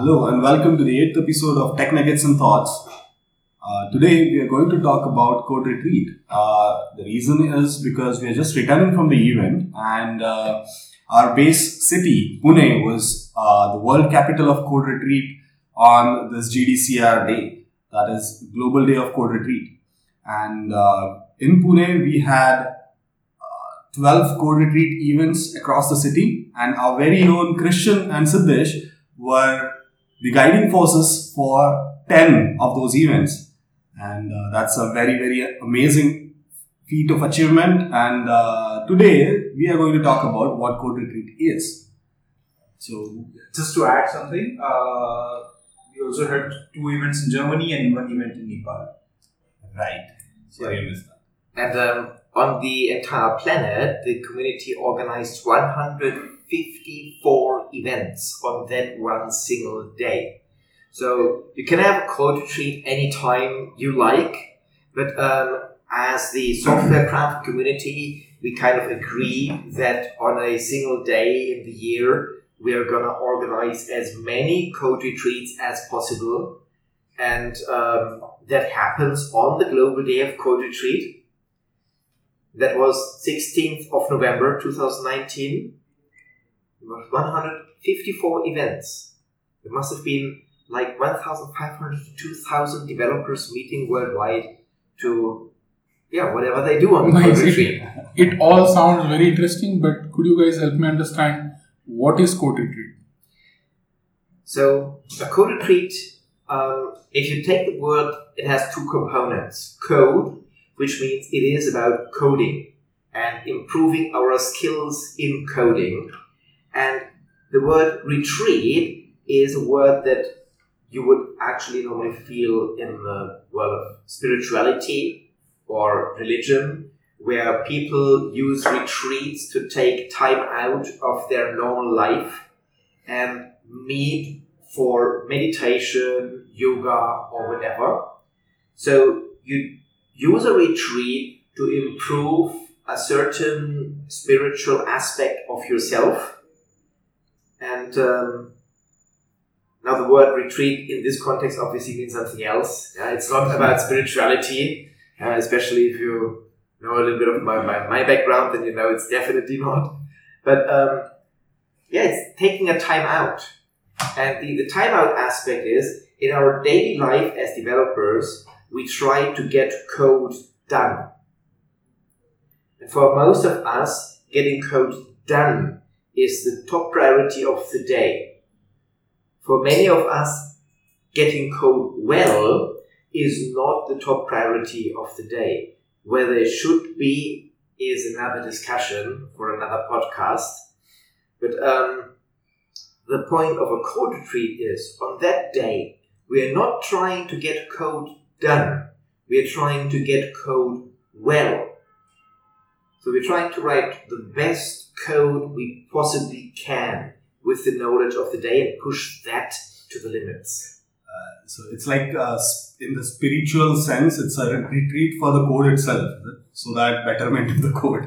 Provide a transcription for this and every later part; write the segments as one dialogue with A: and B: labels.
A: Hello and welcome to the eighth episode of Tech Nuggets and Thoughts. Uh, today we are going to talk about Code Retreat. Uh, the reason is because we are just returning from the event and uh, our base city, Pune, was uh, the world capital of Code Retreat on this GDCR day, that is Global Day of Code Retreat. And uh, in Pune we had uh, 12 Code Retreat events across the city and our very own Christian and Siddesh were the guiding forces for 10 of those events. And uh, that's a very very amazing feat of achievement. And uh, today we are going to talk about what code retreat is. So
B: Just to add something, uh, we also had two events in Germany and one event in Nepal.
A: right. Sorry i missed that.
C: And um, on the entire planet, the community organized 154 events on that one single day. So you can have a code retreat anytime you like, but um, as the software craft community, we kind of agree that on a single day in the year, we are going to organize as many code retreats as possible. And um, that happens on the Global Day of Code Retreat. That was 16th of November 2019. There 154 events. There must have been like 1,500 to 2,000 developers meeting worldwide to, yeah, whatever they do on the Code
D: Nice.
C: Retreat.
D: It all sounds very interesting, but could you guys help me understand what is code retreat?
C: So a code retreat, um, if you take the word, it has two components. Code, which means it is about coding and improving our skills in coding. And the word retreat is a word that you would actually normally feel in the world of spirituality or religion, where people use retreats to take time out of their normal life and meet for meditation, yoga, or whatever. So you use a retreat to improve a certain spiritual aspect of yourself. And um, now the word retreat in this context obviously means something else. Yeah, it's not about spirituality, uh, especially if you know a little bit of my, my, my background, then you know it's definitely not. But um, yeah, it's taking a time out. And the, the timeout aspect is in our daily life as developers, we try to get code done. And for most of us, getting code done is the top priority of the day. For many of us, getting code well is not the top priority of the day. Whether it should be is another discussion for another podcast. But um, the point of a code retreat is on that day, we are not trying to get code done. We are trying to get code well. So we're trying to write the best code we possibly can with the knowledge of the day and push that to the limits.
A: so it's like uh, in the spiritual sense it's a retreat for the code itself it? so that betterment of the code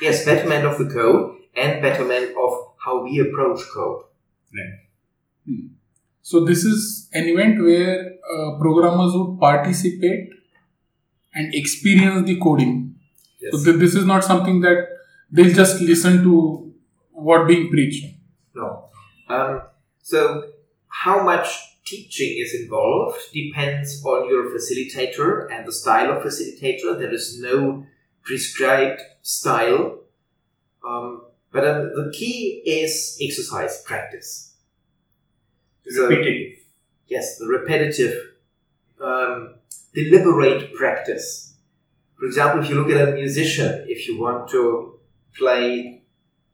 C: Yes, betterment of the code and betterment of how we approach code. Right.
D: So this is an event where uh, programmers would participate and experience the coding.
C: Yes.
D: So th- this is not something that they'll just listen to what being preached.
C: No. Um, so, how much teaching is involved depends on your facilitator and the style of facilitator. There is no prescribed style. Um, but um, the key is exercise practice. So-
B: Repetitive.
C: Yes, the repetitive, um, deliberate practice. For example, if you look at a musician, if you want to play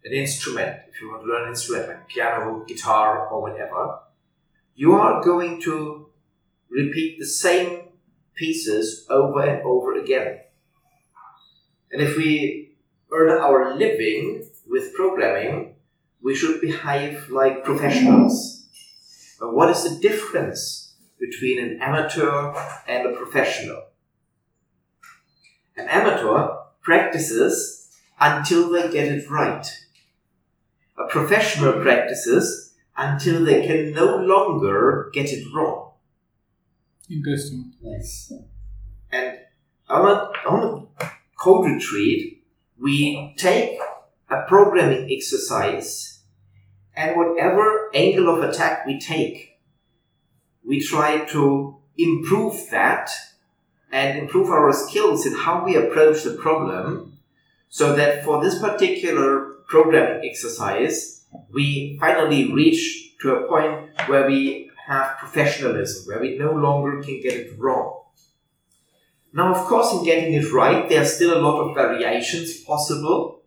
C: an instrument, if you want to learn an instrument like piano, guitar, or whatever, you are going to repeat the same pieces over and over again. And if we earn our living with programming, we should behave like professionals. But what is the difference between an amateur and a professional? An amateur practices until they get it right. A professional practices until they can no longer get it wrong.
D: Interesting.
A: Yes.
C: And on a, on a code retreat, we take a programming exercise and whatever angle of attack we take, we try to improve that and improve our skills in how we approach the problem so that for this particular programming exercise, we finally reach to a point where we have professionalism, where we no longer can get it wrong. Now, of course, in getting it right, there are still a lot of variations possible.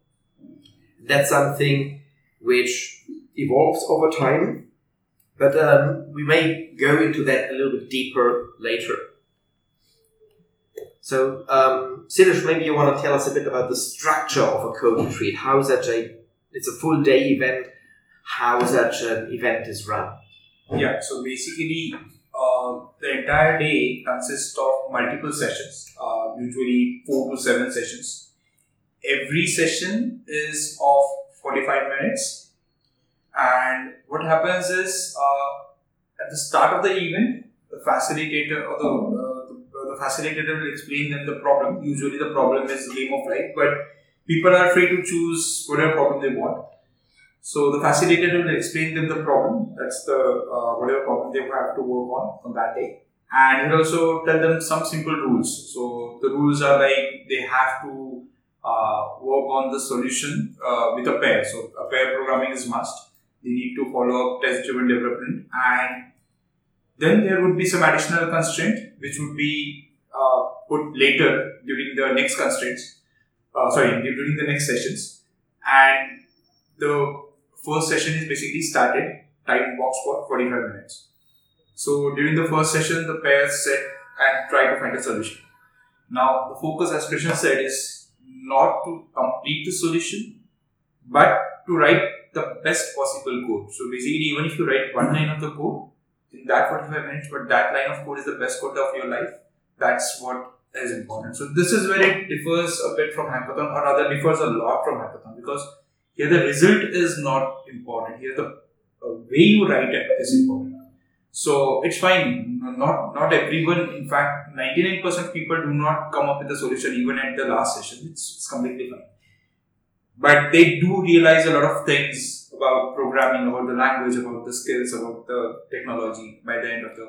C: That's something which evolves over time, but um, we may go into that a little bit deeper later. So, um, maybe you want to tell us a bit about the structure of a code retreat. How such a it's a full day event. How such an event is run.
B: Yeah, so basically, uh, the entire day consists of multiple sessions, uh, usually four to seven sessions. Every session is of 45 minutes. And what happens is, uh, at the start of the event, the facilitator or the, uh, the, facilitator will explain them the problem. Usually, the problem is game of life, but people are free to choose whatever problem they want. So the facilitator will explain them the problem. That's the uh, whatever problem they have to work on on that day, and he'll also tell them some simple rules. So the rules are like they have to uh, work on the solution uh, with a pair. So a pair programming is must. They need to follow up test-driven development, and then there would be some additional constraint which would be uh, put later during the next constraints. Uh, sorry, during the next sessions, and the first session is basically started time box for 45 minutes. So during the first session, the pairs set and try to find a solution. Now, the focus, as Krishna said, is not to complete the solution, but to write the best possible code. So basically, even if you write one line of the code in that 45 minutes, but that line of code is the best code of your life, that's what is important. So this is where it differs a bit from hackathon, or rather differs a lot from hackathon, because here the result is not important. Here the uh, way you write it is important. So it's fine. Not not everyone. In fact, ninety nine percent people do not come up with a solution even at the last session. It's, it's completely fine. But they do realize a lot of things about programming, about the language, about the skills, about the technology by the end of the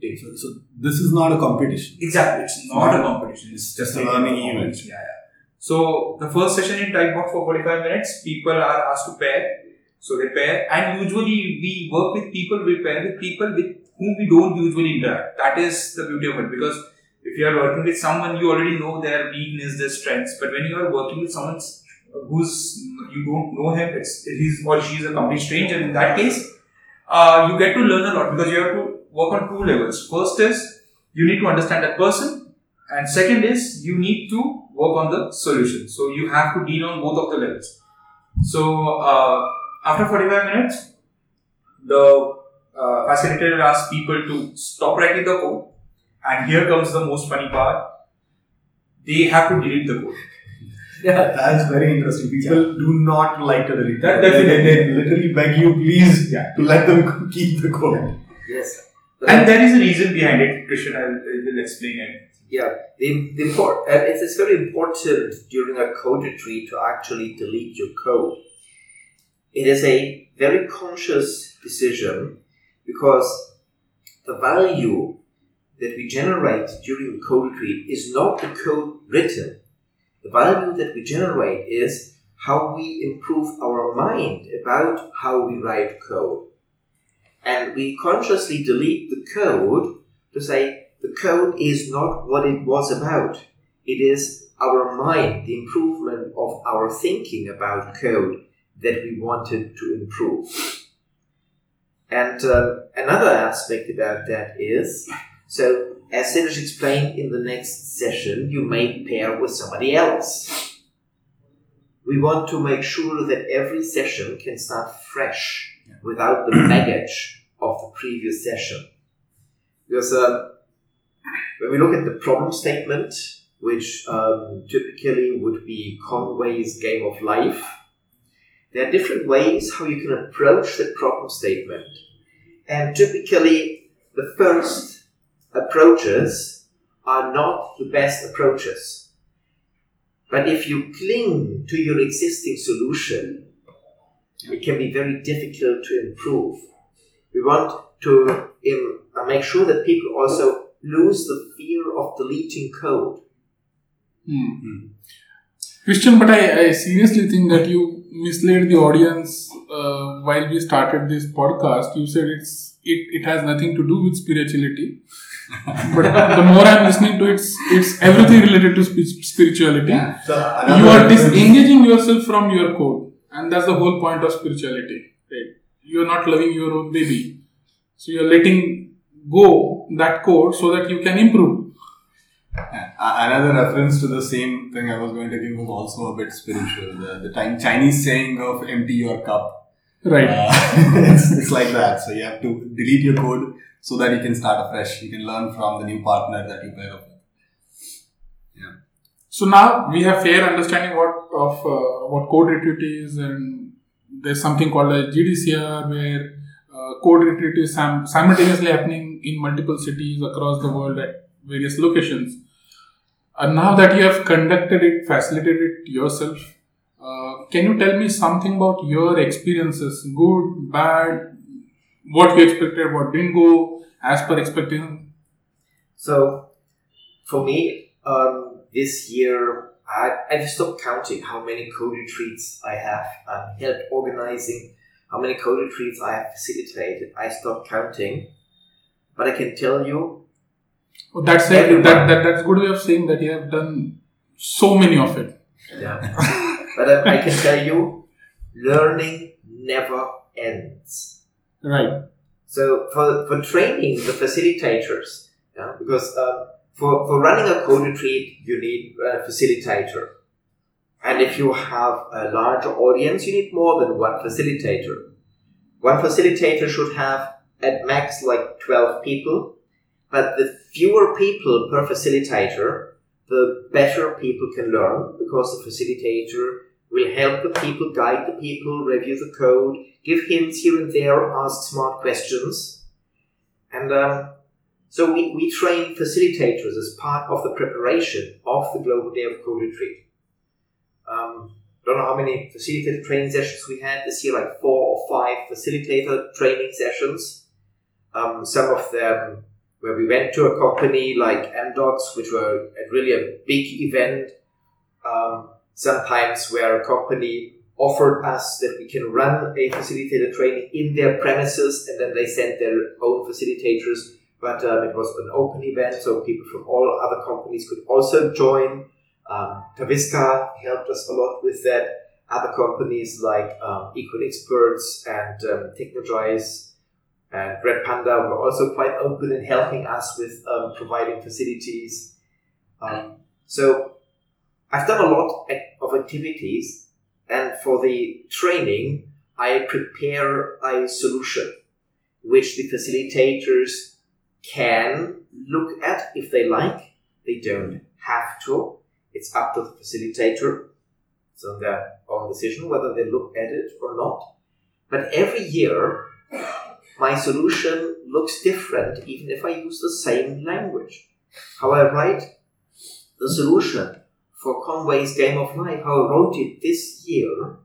B: day.
A: So, so this is not a competition.
B: Exactly, it's not a competition.
A: It's just a learning event.
B: Yeah, yeah. So the first session in Typebox for 45 minutes, people are asked to pair. So they pair, and usually we work with people, we pair with people with whom we don't usually interact. That is the beauty of it because if you are working with someone, you already know their weakness, their strengths. But when you are working with someone who's you don't know him, it's he's or she is a complete stranger. In that case, uh, you get to learn a lot because you have to work on two levels. First is you need to understand that person, and second is you need to work on the solution. So you have to deal on both of the levels. So uh, after 45 minutes, the uh, facilitator asks people to stop writing the code, and here comes the most funny part. They have to delete the code.
A: Yeah, that's very interesting. People do not like to delete.
B: That
A: They-
B: definitely.
A: They, they literally beg you, please,
B: Yeah.
A: to let them keep the code.
C: Yes.
B: And there is a reason behind it. Christian I will will explain it.
C: Yeah, the, the import, uh, it's, it's very important during a code retreat to actually delete your code. It is a very conscious decision because the value that we generate during the code retreat is not the code written. The value that we generate is how we improve our mind about how we write code. And we consciously delete the code to say, the code is not what it was about. It is our mind, the improvement of our thinking about code that we wanted to improve. And uh, another aspect about that is so, as Siddharth explained in the next session, you may pair with somebody else. We want to make sure that every session can start fresh without the baggage of the previous session. Because uh, when we look at the problem statement, which um, typically would be Conway's Game of Life, There are different ways how you can approach the problem statement. And typically, the first approaches are not the best approaches. But if you cling to your existing solution, it can be very difficult to improve. We want to um, make sure that people also lose the fear of deleting code.
D: Hmm. Christian, but I, I seriously think that you misled the audience uh, while we started this podcast. You said it's it, it has nothing to do with spirituality. But the more I'm listening to it, it's, it's everything related to spirituality.
A: Yeah. So
D: You are disengaging yourself from your code, and that's the whole point of spirituality. Right? You're not loving your own baby, so you're letting go that code so that you can improve.
A: Another reference to the same thing I was going to give was also a bit spiritual. The, the time Chinese saying of empty your cup.
D: Right.
A: Uh, it's, it's like that. So you have to delete your code so that you can start afresh. You can learn from the new partner that you pair up with. Yeah.
D: So now we have fair understanding what of uh, what code retreat is, and there's something called a GDCR where uh, code retreat is sim- simultaneously happening in multiple cities across the world at various locations. And now that you have conducted it, facilitated it yourself, uh, can you tell me something about your experiences, good, bad, what you expected, what didn't go as per expectation?
C: So, for me, um, this year, I, I've stopped counting how many code retreats I have um, helped organizing, how many code retreats I have facilitated. I stopped counting. But I can tell you,
D: Oh, that's.
C: Everyone.
D: That, that that's good way of saying that you have done so many of it.
C: yeah. but I, I can tell you, learning never ends.
D: Right.
C: So for, for training the facilitators, yeah, because um, for, for running a code retreat, you need a facilitator. And if you have a larger audience, you need more than one facilitator. One facilitator should have at max like 12 people, but the fewer people per facilitator, the better people can learn because the facilitator will help the people, guide the people, review the code, give hints here and there, ask smart questions. And um, so we, we train facilitators as part of the preparation of the Global Day of Code Retreat. Um, don't know how many facilitator training sessions we had this year, like four or five facilitator training sessions. Um, some of them where we went to a company like Amdocs, which were really a big event. Um, sometimes where a company offered us that we can run a facilitator training in their premises and then they sent their own facilitators. But um, it was an open event, so people from all other companies could also join. Um, Tavisca helped us a lot with that. Other companies like um, Equal Experts and um, and Red Panda were also quite open in helping us with um, providing facilities. Um, so I've done a lot of activities, and for the training, I prepare a solution which the facilitators can look at if they like. They don't have to. It's up to the facilitator. It's on their own decision whether they look at it or not. But every year, my solution looks different, even if I use the same language. How I write the solution for Conway's Game of Life, how I wrote it this year,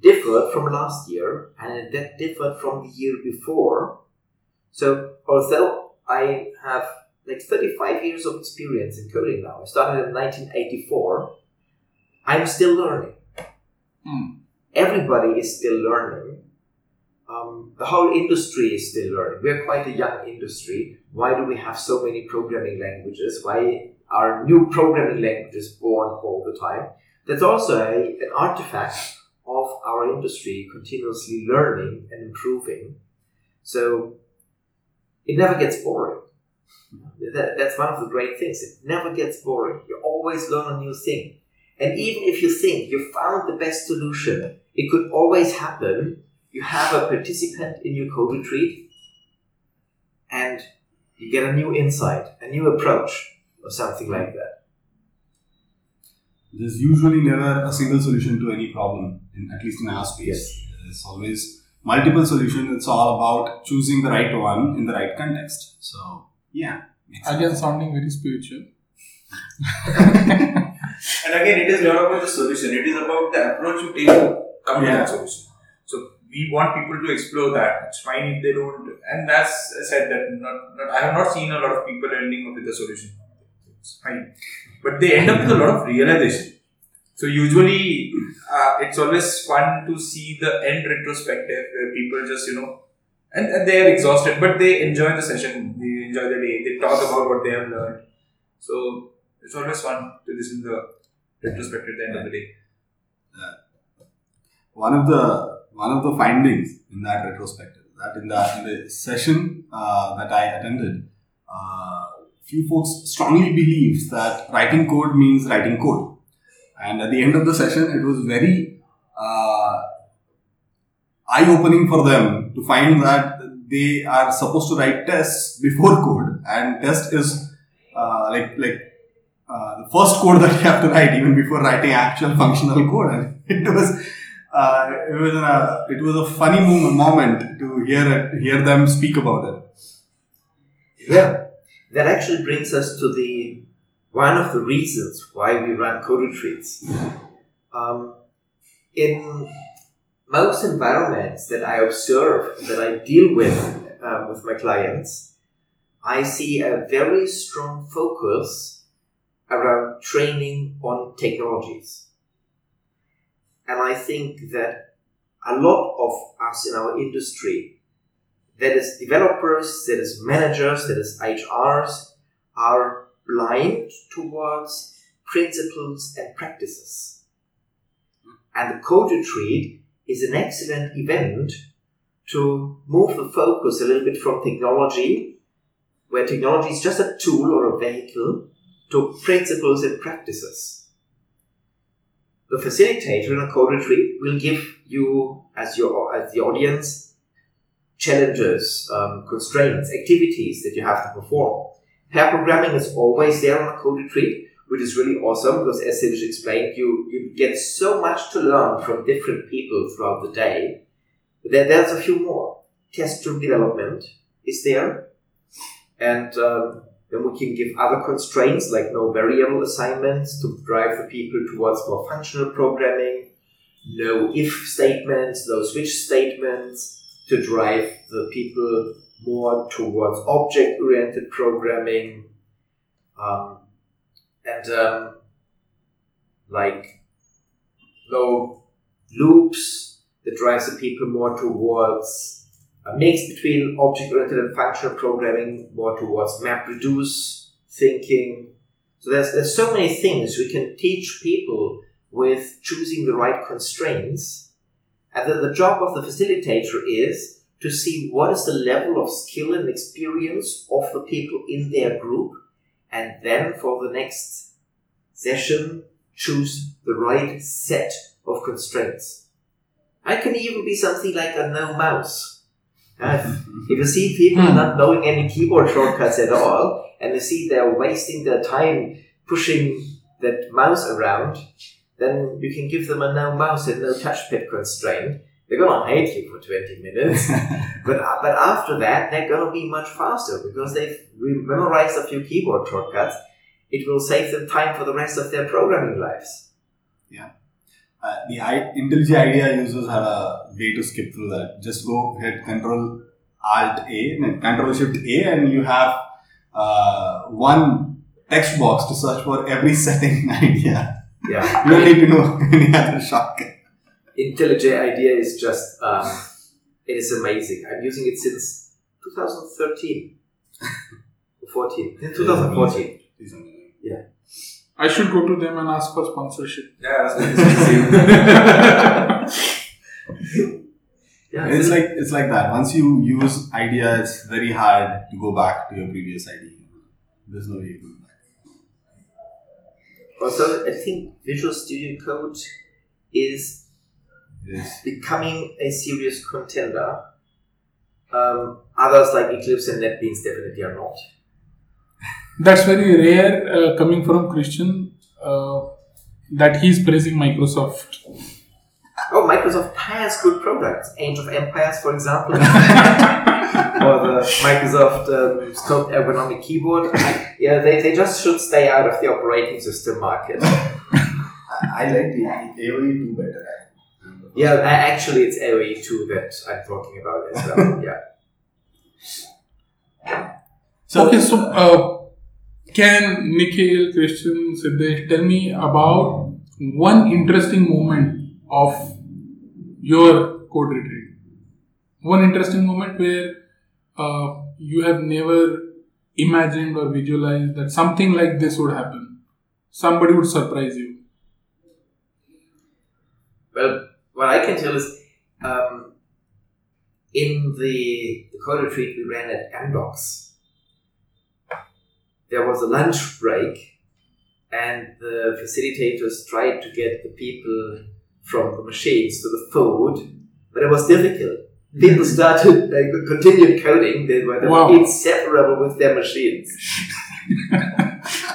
C: differed from last year, and that differed from the year before. So, although I have like 35 years of experience in coding now, I started in 1984, I'm still learning.
D: Hmm.
C: Everybody is still learning. Um, the whole industry is still learning. We're quite a young industry. Why do we have so many programming languages? Why are new programming languages born all the time? That's also a, an artifact of our industry continuously learning and improving. So it never gets boring. That, that's one of the great things. It never gets boring. You always learn a new thing. And even if you think you found the best solution, it could always happen. You have a participant in your code retreat and you get a new insight, a new approach, or something like that.
A: there's usually never a single solution to any problem, in, at least in our space.
C: Yes.
A: There's always multiple solutions. It's all about choosing the right one in the right context. So, yeah.
D: Again, sounding very spiritual.
B: And again, it is not about the solution. It is about the approach you take to come to
A: Yeah.
B: that solution. So we want people to explore that. It's fine if they don't. And that's I said that not, not I have not seen a lot of people ending up with a solution. Fine, but they end up with a lot of realization. So usually, uh, it's always fun to see the end retrospective where people just you know, and, and they are exhausted, but they enjoy the session. They enjoy the day. They talk about what they have learned. So it's always fun to listen to the retrospective at the end of the day.
A: one of the one of the findings in that retrospective that in the in the session uh, that I attended, uh, few folks strongly believed that writing code means writing code, and at the end of the session, it was very uh, eye opening for them to find that they are supposed to write tests before code, and test is uh, like like uh, the first code that you have to write even before writing actual functional code. And it was uh, it was a it was a funny moment to hear it, hear them speak about it.
C: Yeah, that actually brings us to the one of the reasons why we run code retreats. Um, in most environments that I observe, that I deal with um, with my clients, I see a very strong focus around training on technologies. And I think that a lot of us in our industry that is developers, that is managers, that is HRs, are blind towards principles and practices. And the code retreat is an excellent event to move the focus a little bit from technology, where technology is just a tool or a vehicle, to principles and practices. The facilitator in a code retreat will give you, as your as the audience, challenges, um, constraints, activities that you have to perform. Pair programming is always there on a code retreat, which is really awesome because, as Siddesh explained, you, you get so much to learn from different people throughout the day. But then there's a few more. Test driven development is there, and um, then we can give other constraints like no variable assignments to drive the people towards more functional programming, no if statements, no switch statements to drive the people more towards object oriented programming um, and um, like no loops that drives the people more towards a mix between object oriented and functional programming more towards map reduce thinking. So there's, there's so many things we can teach people with choosing the right constraints and then the job of the facilitator is to see what is the level of skill and experience of the people in their group, and then for the next session, choose the right set of constraints. I can even be something like a no mouse. Uh, if you see people
D: Hmm.
C: not knowing any keyboard shortcuts at all, and you see they're wasting their time pushing that mouse around, then you can give them a no mouse and no touch touchpad constraint. They're gonna hate you for 20 minutes, but uh, but after that, they're gonna be much faster because they've memorized a few keyboard shortcuts. It will save them time for the rest of their programming lives.
A: Uh, the I, IntelliJ IDEA users have a way to skip through that. Just go hit Control Alt A, no, Control Shift A, and you have uh, one text box to search for every setting IDEA.
C: Yeah,
A: You don't need to know any other shortcut.
C: IntelliJ IDEA is just um, it is amazing. I'm using it since 2013, 14, 2014.
A: Please don't-
D: I should go to them and ask for sponsorship.
B: Yeah, that's it is.
C: Yeah,
A: It's like it's like that. Once you use IDEA, it's very hard to go back to your previous IDEA. There's no way you can go back.
C: Also, I think Visual Studio Code is
A: Yes.
C: becoming a serious contender. Um, others like Eclipse and NetBeans definitely are not.
D: That's very rare uh, coming from Christian. Uh, that he's praising Microsoft.
C: Oh, Microsoft has good products. Age of Empires, for example. or the Microsoft um, Sculpt ergonomic keyboard. Yeah, they, they just should stay out of the operating system market.
A: I like the AOE 2 better.
C: Yeah, actually, it's AOE 2 that I'm talking about as well. Yeah.
D: okay, so uh, can Nikhil, Christian, Siddesh tell me about one interesting moment of your code retreat? One interesting moment where uh, you have never imagined or visualized that something like this would happen. Somebody would surprise you.
C: Well, what I can tell is um, in the, code retreat we ran at Amdocs, there was a lunch break, and the facilitators tried to get the people from the machines to the food, but it was difficult. People started, like, continued coding, they were, they were
D: Wow.
C: inseparable with their machines.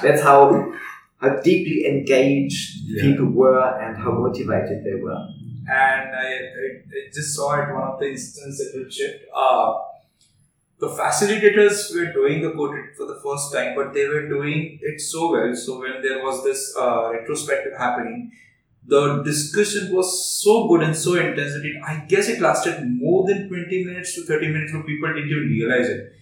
C: That's how, how deeply engaged
A: Yeah.
C: people were and how motivated they were.
B: and I, I, I just saw at one of the instances at Redshift, uh, the facilitators were doing the code read for the first time, but they were doing it so well. So when there was this uh, retrospective happening, the discussion was so good and so intense that it, I guess it lasted more than 20 minutes to 30 minutes where people didn't even realize it.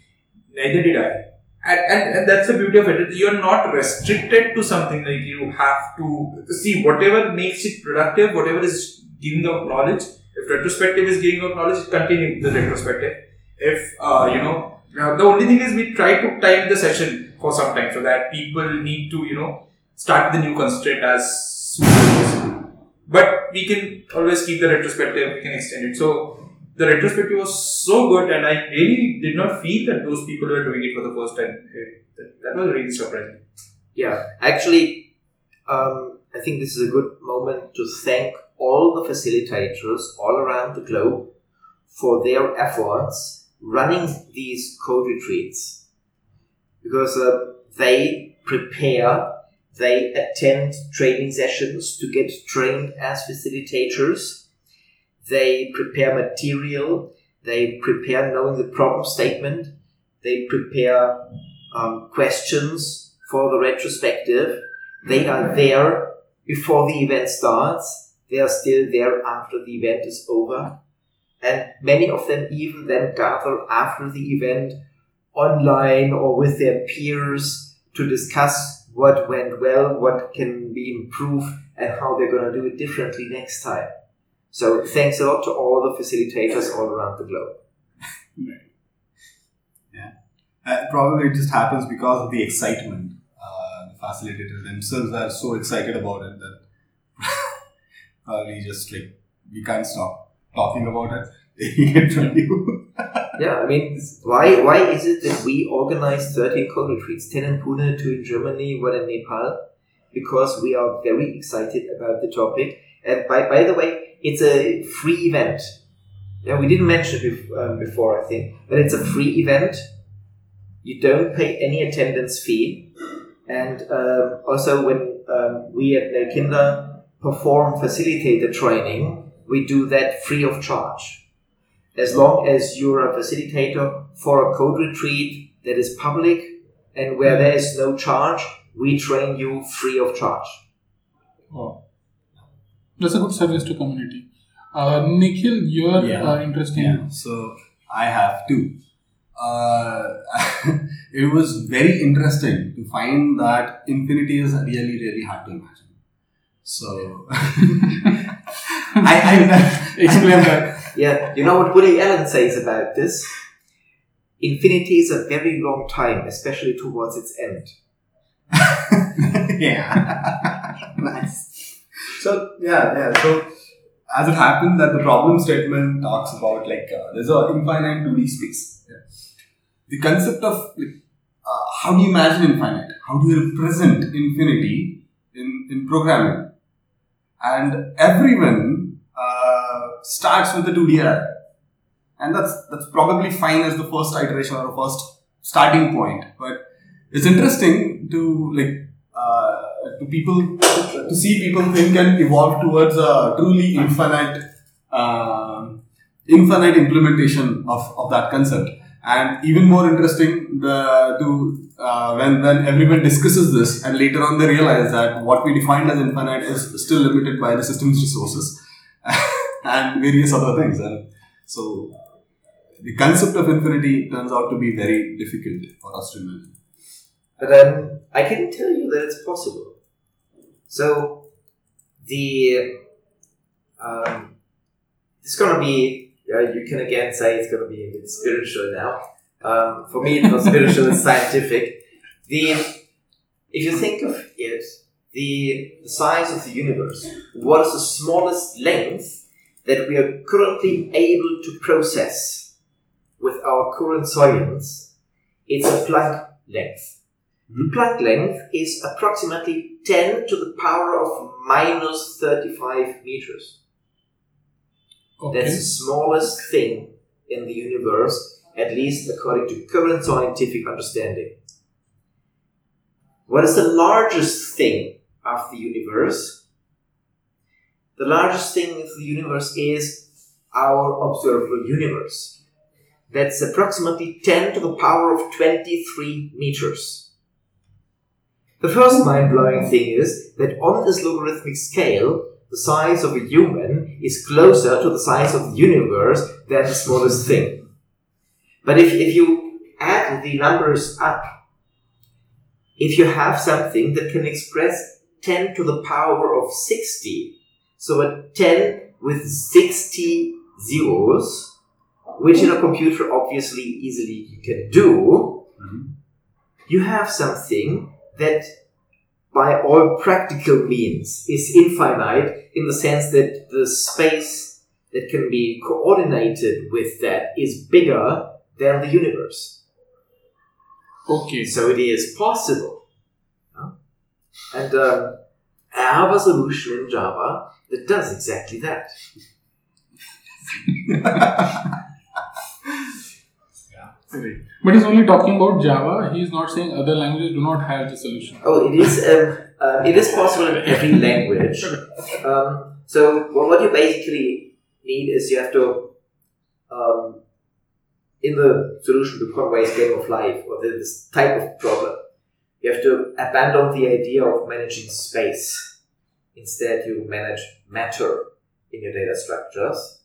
B: Neither did I. And, and, and that's the beauty of it. You're not restricted to something like you have to see whatever makes it productive, whatever is giving out knowledge. If retrospective is giving out knowledge, continue the retrospective. If uh, you know, the only thing is we try to time the session for some time so that people need to you know start the new constraint as soon as possible. But we can always keep the retrospective. We can extend it. So the retrospective was so good, and I really did not feel that those people were doing it for the first time. That, was really surprising.
C: Yeah, actually, um, I think this is a good moment to thank all the facilitators all around the globe for their efforts running these code retreats because uh, they prepare, they attend training sessions to get trained as facilitators, they prepare material, they prepare knowing the problem statement, they prepare um, questions for the retrospective. They are there before the event starts. They are still there after the event is over. And many of them even then gather after the event online or with their peers to discuss what went well, what can be improved, and how they're going to do it differently next time. So thanks a lot to all the facilitators all around the globe.
A: Yeah, Uh, probably it just happens because of the excitement. Uh, the facilitators themselves are so excited about it that probably just like we can't stop talking about it. Taking it from you.
C: Yeah, I mean, why why is it that we organize 13 code retreats, 10 in Pune, 2 in Germany, 1 in Nepal? Because we are very excited about the topic. And by, by the way, it's a free event. Yeah, we didn't mention it um, before, I think, but it's a free event. You don't pay any attendance fee. And um, also, when um, we at Nelkinda perform facilitator training, we do that free of charge as long as you're a facilitator for a code retreat that is public and where there is no charge, we train you free of charge.
D: Oh. That's a good service to community. Uh, Nikhil, you're
A: Yeah.
D: uh, interesting.
A: Yeah, so I have two. Uh, it was very interesting to find that infinity is really, really hard to imagine. So, I, I
D: Explain that.
C: Yeah, you know what Woody Allen says about this? Infinity is a very long time, especially towards its end.
A: yeah. nice. So yeah, yeah. So as it happened, that the problem statement talks about like uh, there's an infinite 2D space. Yeah. The concept of like, uh, how do you imagine infinite? How do you represent infinity in in programming? And everyone starts with the 2D array, and that's that's probably fine as the first iteration or a first starting point, but it's interesting to like uh, to people to see people think and evolve towards a truly infinite uh, infinite implementation of, of that concept. And even more interesting the to uh, when when everyone discusses this and later on they realize that what we defined as infinite is still limited by the system's resources and various other things and so the concept of infinity turns out to be very difficult for us to imagine
C: But um, I can tell you that it's possible. So the um, it's gonna be yeah, you can again say it's gonna be a bit spiritual now. Um, for me, it's not spiritual; it's scientific. The if you think of it, the, the size of the universe, what is the smallest length that we are currently able to process with our current science? It's a Planck length. The hmm. Planck length is approximately 10 to the power of minus 35 meters.
D: Okay.
C: That's the smallest thing in the universe, at least according to current scientific understanding. What is the largest thing of the universe? The largest thing of the universe is our observable universe. That's approximately 10 to the power of 23 meters. The first mind blowing thing is that on this logarithmic scale, the size of a human is closer to the size of the universe than the smallest thing. But if, if you add the numbers up, if you have something that can express 10 to the power of 60, so a 10 with 60 zeros, which in a computer obviously easily you can do,
A: Mhm.
C: you have something that by all practical means is infinite in the sense that the space that can be coordinated with that is bigger than the universe.
D: Okay.
C: So it is possible. And um, I have a solution in Java that does exactly that.
D: Right. But he's only talking about Java. He's not saying other languages do not have the solution.
C: Oh, it is. Um, uh, it is possible in every language. Um, so what what you basically need is you have to, um, in the solution to Conway's game of life or this type of problem, you have to abandon the idea of managing space. Instead, you manage matter in your data structures.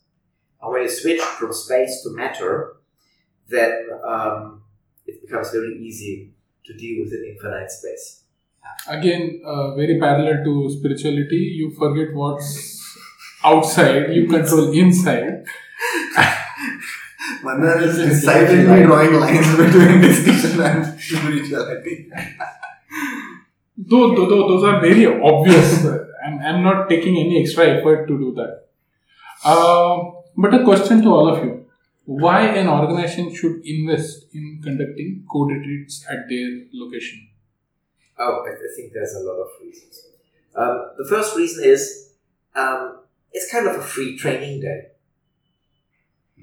C: And when you switch from space to matter, then um, it becomes very easy to deal with an infinite space.
D: Again, uh, very parallel to spirituality. You forget what's outside, you control inside.
A: Manar is decidedly drawing lines between discussion and spirituality.
D: Though, though, though those are very obvious. I'm, I'm not taking any extra effort to do that. Uh, but a question to all of you why an organization should invest in conducting code retreats at their location?
C: Oh, I, I think there's a lot of reasons. Um, the first reason is um, it's kind of a free training day.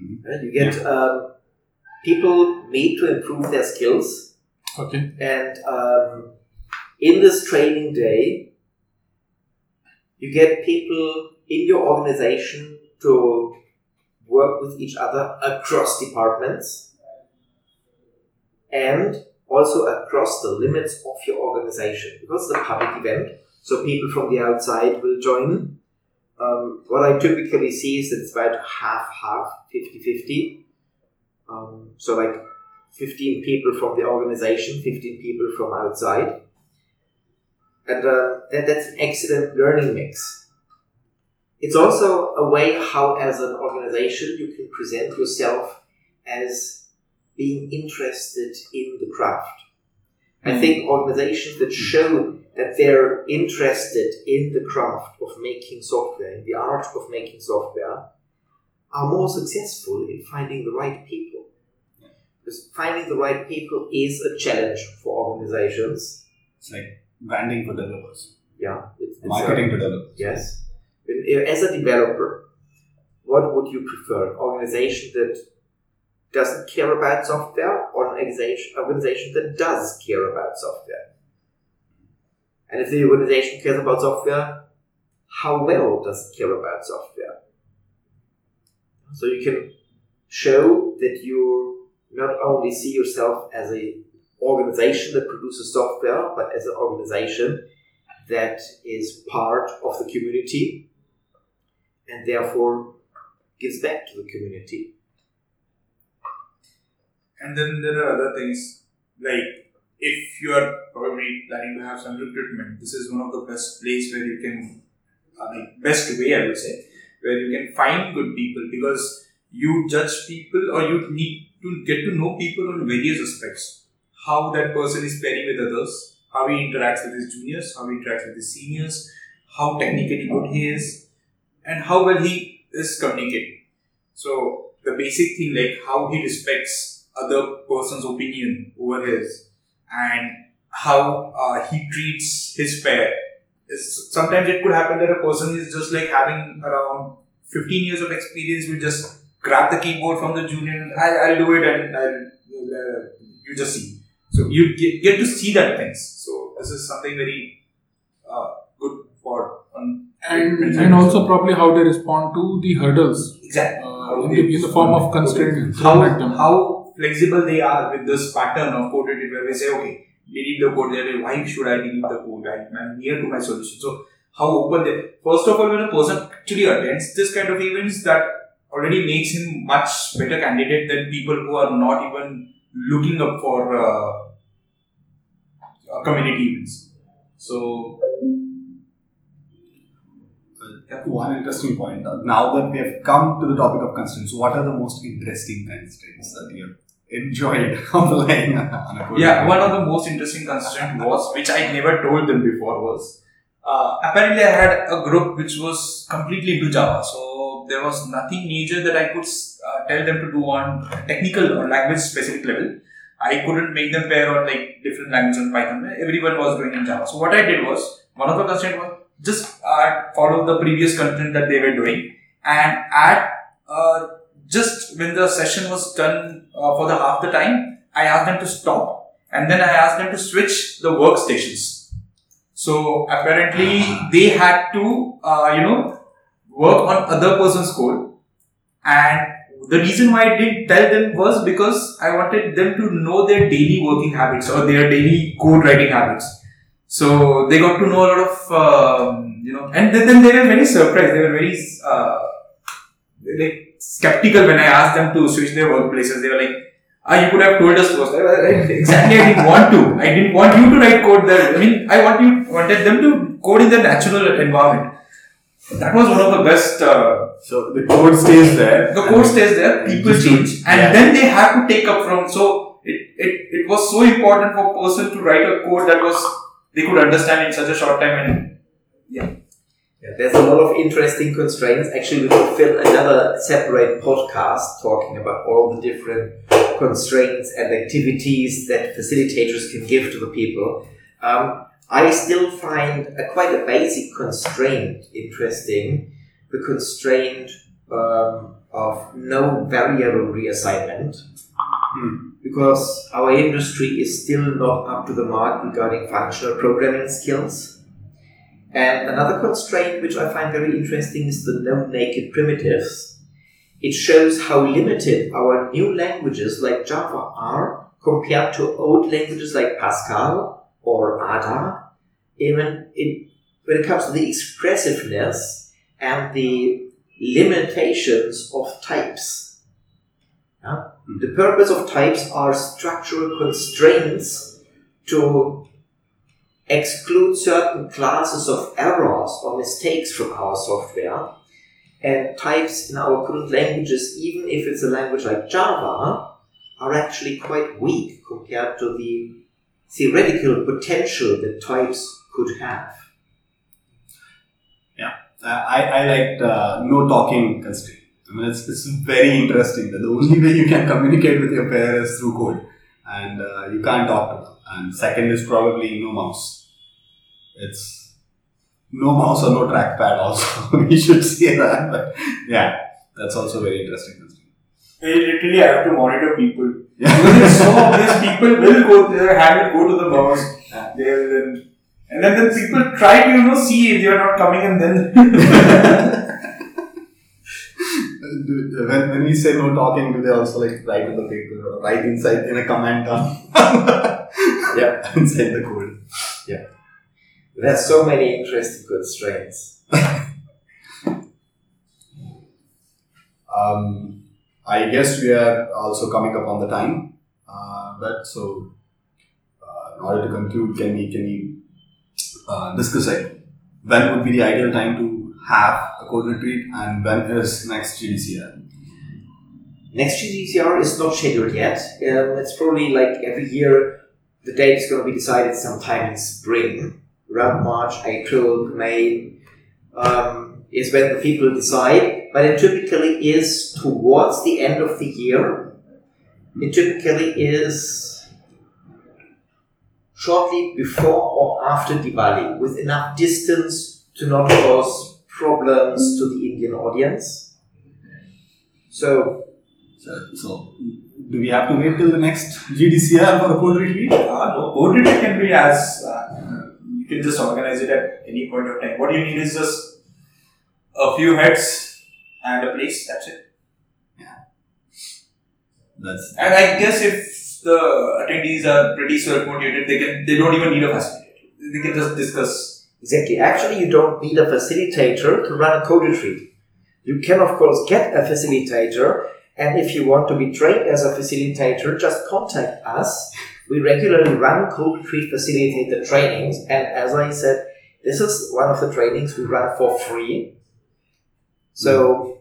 A: Mhm.
C: Uh, you get um, people made to improve their skills,
D: Okay.
C: and um, in this training day, you get people in your organization to work with each other across departments and also across the limits of your organization. Because it's a public event so people from the outside will join um, what i typically see is that it's about half half 50 50 um, so like 15 people from the organization 15 people from outside. And uh, that, that's an excellent learning mix. It's also a way how as an organization you can present yourself as being interested in the craft. I think organizations that show that they're interested in the craft of making software, in the art of making software, are more successful in finding the right people. Because finding the right people is a challenge for organizations.
A: It's like branding for developers,
C: Yeah, it's, it's a-
A: marketing to developers.
C: Yes. Uh, as a developer, what would you prefer? An organization that doesn't care about software or an organization that does care about software? And if the organization cares about software, how well does it care about software? So you can show that you not only see yourself as an organization that produces software, but as an organization that is part of the community and therefore gives back to the community.
B: And then there are other things like if you are probably planning to have some recruitment, this is one of the best place where you can, uh, like best way I would say, where you can find good people because you judge people or you need to get to know people on various aspects. How that person is pairing with others, how he interacts with his juniors, how he interacts with his seniors, how technically good he is, and how well he is communicating. So the basic thing like how he respects other person's opinion over his and how uh, he treats his pair. Is sometimes it could happen that a person is just like having around 15 years of experience will just grab the keyboard from the junior I'll, I'll do it and I'll, uh, you just see. So you get, get to see that things. So this is something very uh, good for um,
D: and and also probably how they respond to the hurdles
B: exactly
D: uh, in, the, in the form of constraint
B: how,
D: thrown at them.
B: how flexible they are with this pattern of code edit where they say, okay, delete the code. They're why should I delete the code? I, I'm near to my solution. So how open they First of all, when a person actually attends this kind of events, that already makes him much better candidate than people who are not even looking up for uh, uh, community events. So
A: One interesting point. Uh, Now that we have come to the topic of constraints, what are the most interesting constraints that you have enjoyed applying on a code?
B: Yeah, one of the most interesting constraint was, which I never told them before, was uh, apparently I had a group which was completely into Java. So there was nothing major that I could uh, tell them to do on technical or language specific level. I couldn't make them pair on like different languages on Python. Everyone was doing in Java. So what I did was one of the constraint was just uh, follow the previous content that they were doing and add uh, just when the session was done uh, for the half the time, I asked them to stop and then I asked them to switch the workstations. So apparently they had to, uh, you know, work on other person's code. And the reason why I didn't tell them was because I wanted them to know their daily working habits or their daily code writing habits. So they got to know a lot of, um, you know, and then, they were very surprised. They were very, uh, like skeptical when I asked them to switch their workplaces. They were like, ah, you could have told us first. I exactly, I didn't want to. I didn't want you to write code there. I mean, I want you, wanted them to code in their natural environment. That was one of the best. Uh,
A: So the code stays there.
B: the code stays there, people change, and
A: yeah.
B: then they have to take up from. So it, it, it was so important for a person to write a code that was they could understand in such a short time and
C: Yeah, there's a lot of interesting constraints. Actually, we could fill another separate podcast talking about all the different constraints and activities that facilitators can give to the people. Um, I still find a quite a basic constraint interesting the constraint um, of no variable reassignment.
A: Hmm.
C: Because our industry is still not up to the mark regarding functional programming skills. And another constraint which I find very interesting is the no naked primitives. It shows how limited our new languages like Java are compared to old languages like Pascal or Ada. Even in, when it comes to the expressiveness and the limitations of types. Yeah? Hmm. The purpose of types are structural constraints to exclude certain classes of errors or mistakes from our software. And types in our current languages, even if it's a language like Java, are actually quite weak compared to the theoretical potential that types could have.
A: Uh, I, I liked uh, no talking constraint. I mean, it's, it's very interesting that the only way you can communicate with your pair is through code, and uh, you can't talk to them. And second is probably no mouse. It's no mouse or no trackpad. Also, we should say that. But yeah, that's also very interesting.
B: they literally have to monitor people.
A: Yeah.
B: Because it's so obvious people will go there, hand will go to the mouse. They'll then And then, then people try to, you know, see if they are not coming and then.
A: When, when we say no talking, do they also like write in the paper or write inside in a comment on
C: Yeah.
A: inside the code?
C: There's so many interesting constraints.
A: Um, I guess we are also coming up on the time, uh, but so uh, in order to conclude, can we can we uh, discuss it? When would be the ideal time to have a code retreat, and when is next GDCR?
C: Next GDCR is not scheduled yet. Um, it's probably like every year. The date is going to be decided sometime in spring, around March, April, May. Um, is when the people decide, but it typically is towards the end of the year. It typically is shortly before or after Diwali, with enough distance to not cause problems to the Indian audience. So
A: So, so do we have to wait till the next GDCR for a code retreat?
B: Uh, no, code retreat can be as uh, you can just organize it at any point of time. What you need is just a few heads and a place. That's it.
A: That's
B: And I guess if the attendees are pretty self motivated, they can they don't even need a facilitator. They can just discuss.
C: Exactly. Actually, you don't need a facilitator to run a code retreat. You can, of course, get a facilitator, and if you want to be trained as a facilitator, just contact us. We regularly run code retreat facilitator trainings, and as I said, this is one of the trainings we run for free. So,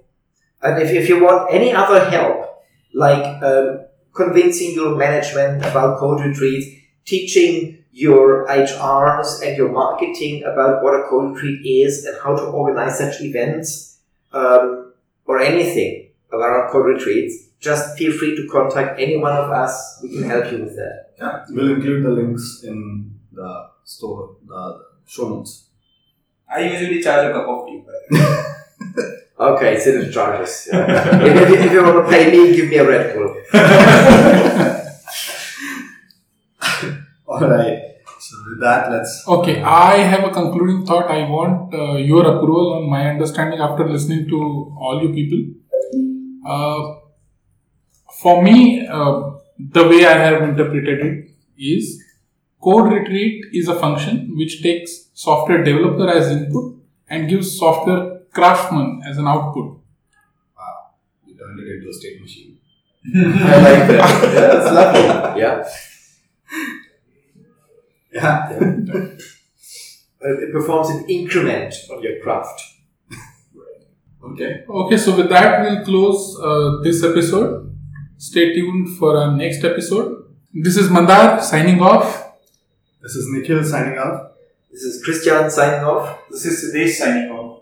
C: and if, if you want any other help, like um, convincing your management about code retreats, teaching your HRs and your marketing about what a code retreat is and how to organize such events um, or anything around code retreats, just feel free to contact any one of us. We can help you with that.
A: yeah. We'll include the links in the store, the show notes.
B: I usually charge a cup of tea. by the way.
C: Okay, it's in the charges. Yeah. if, if- if you want to pay me, give me a Red Bull.
A: All right. So with that, let's.
D: Okay, I have a concluding thought. I want uh, your approval on my understanding after listening to all you people. Uh, for me, uh, the way I have interpreted it is code retreat is a function which takes software developer as input and gives software craftsman as an output.
A: Wow, we turned it into a state machine.
C: I like that. Yeah, that's lovely. Yeah.
A: Yeah.
C: Uh, It performs an increment on your craft.
A: Okay.
D: Okay, so with that, we'll close uh, this episode. Stay tuned for our next episode. This is Mandar signing off.
A: This is Nikhil signing off.
C: This is Christian signing off.
B: This is Siddesh signing off.